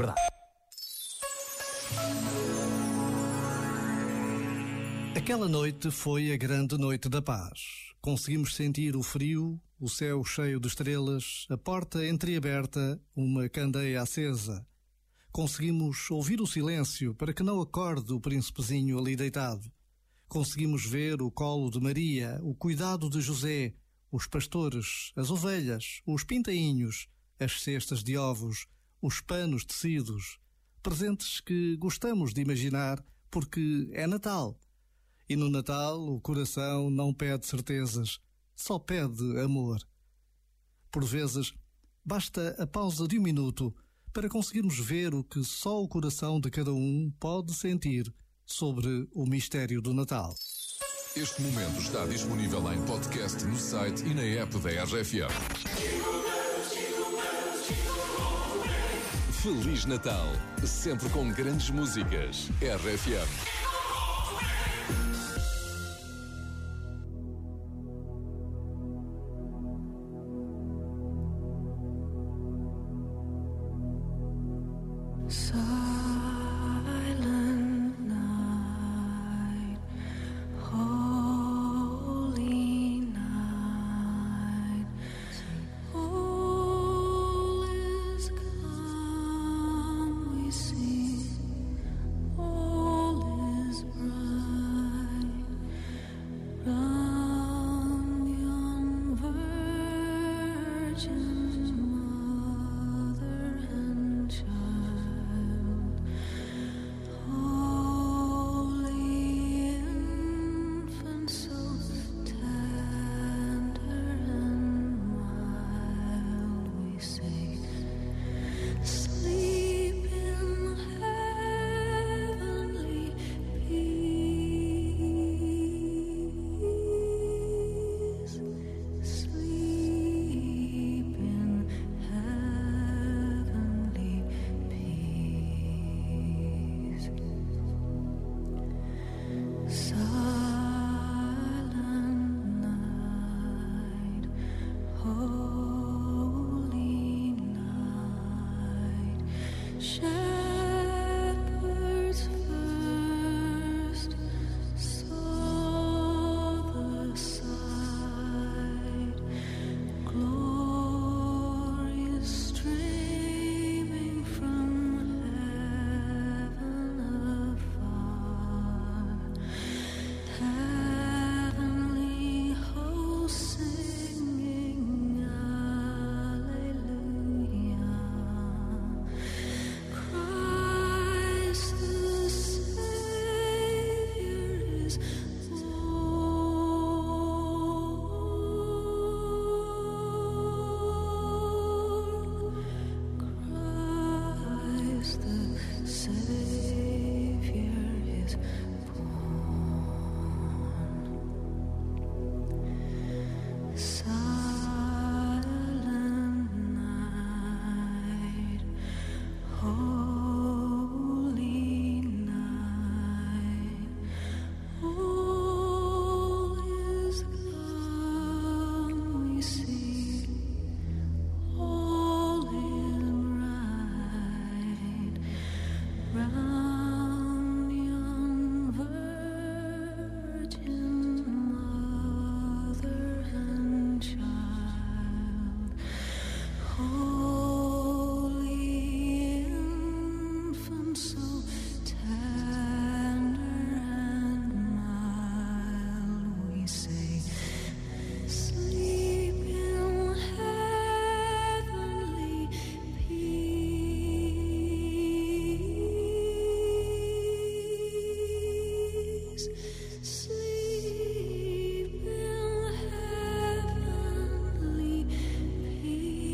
verdade. Aquela noite foi a grande noite da paz. Conseguimos sentir o frio, o céu cheio de estrelas, a porta entreaberta, uma candeia acesa. Conseguimos ouvir o silêncio para que não acorde o príncipezinho ali deitado. Conseguimos ver o colo de Maria, o cuidado de José, os pastores, as ovelhas, os pintainhos, as cestas de ovos, os panos tecidos, presentes que gostamos de imaginar porque é Natal. E no Natal o coração não pede certezas, só pede amor. Por vezes, basta a pausa de um minuto para conseguirmos ver o que só o coração de cada um pode sentir sobre o mistério do Natal. Este momento está disponível em podcast no site e na app da RFM. Feliz Natal, sempre com grandes músicas. RFM.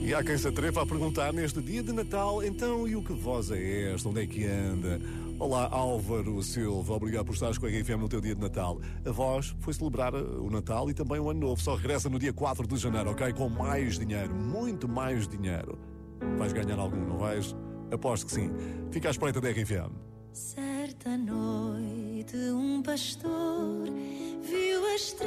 E há quem se atreva a perguntar neste dia de Natal, então e o que voz é esta? Onde é que anda? Olá Álvaro Silva, obrigado por estares com a RFM no teu dia de Natal. A voz foi celebrar o Natal e também o Ano Novo, só regressa no dia 4 de janeiro, ok? Com mais dinheiro, muito mais dinheiro. Vais ganhar algum, não vais? Aposto que sim. Fica à espreita da RFM. Certa noite um pastor viu a estrela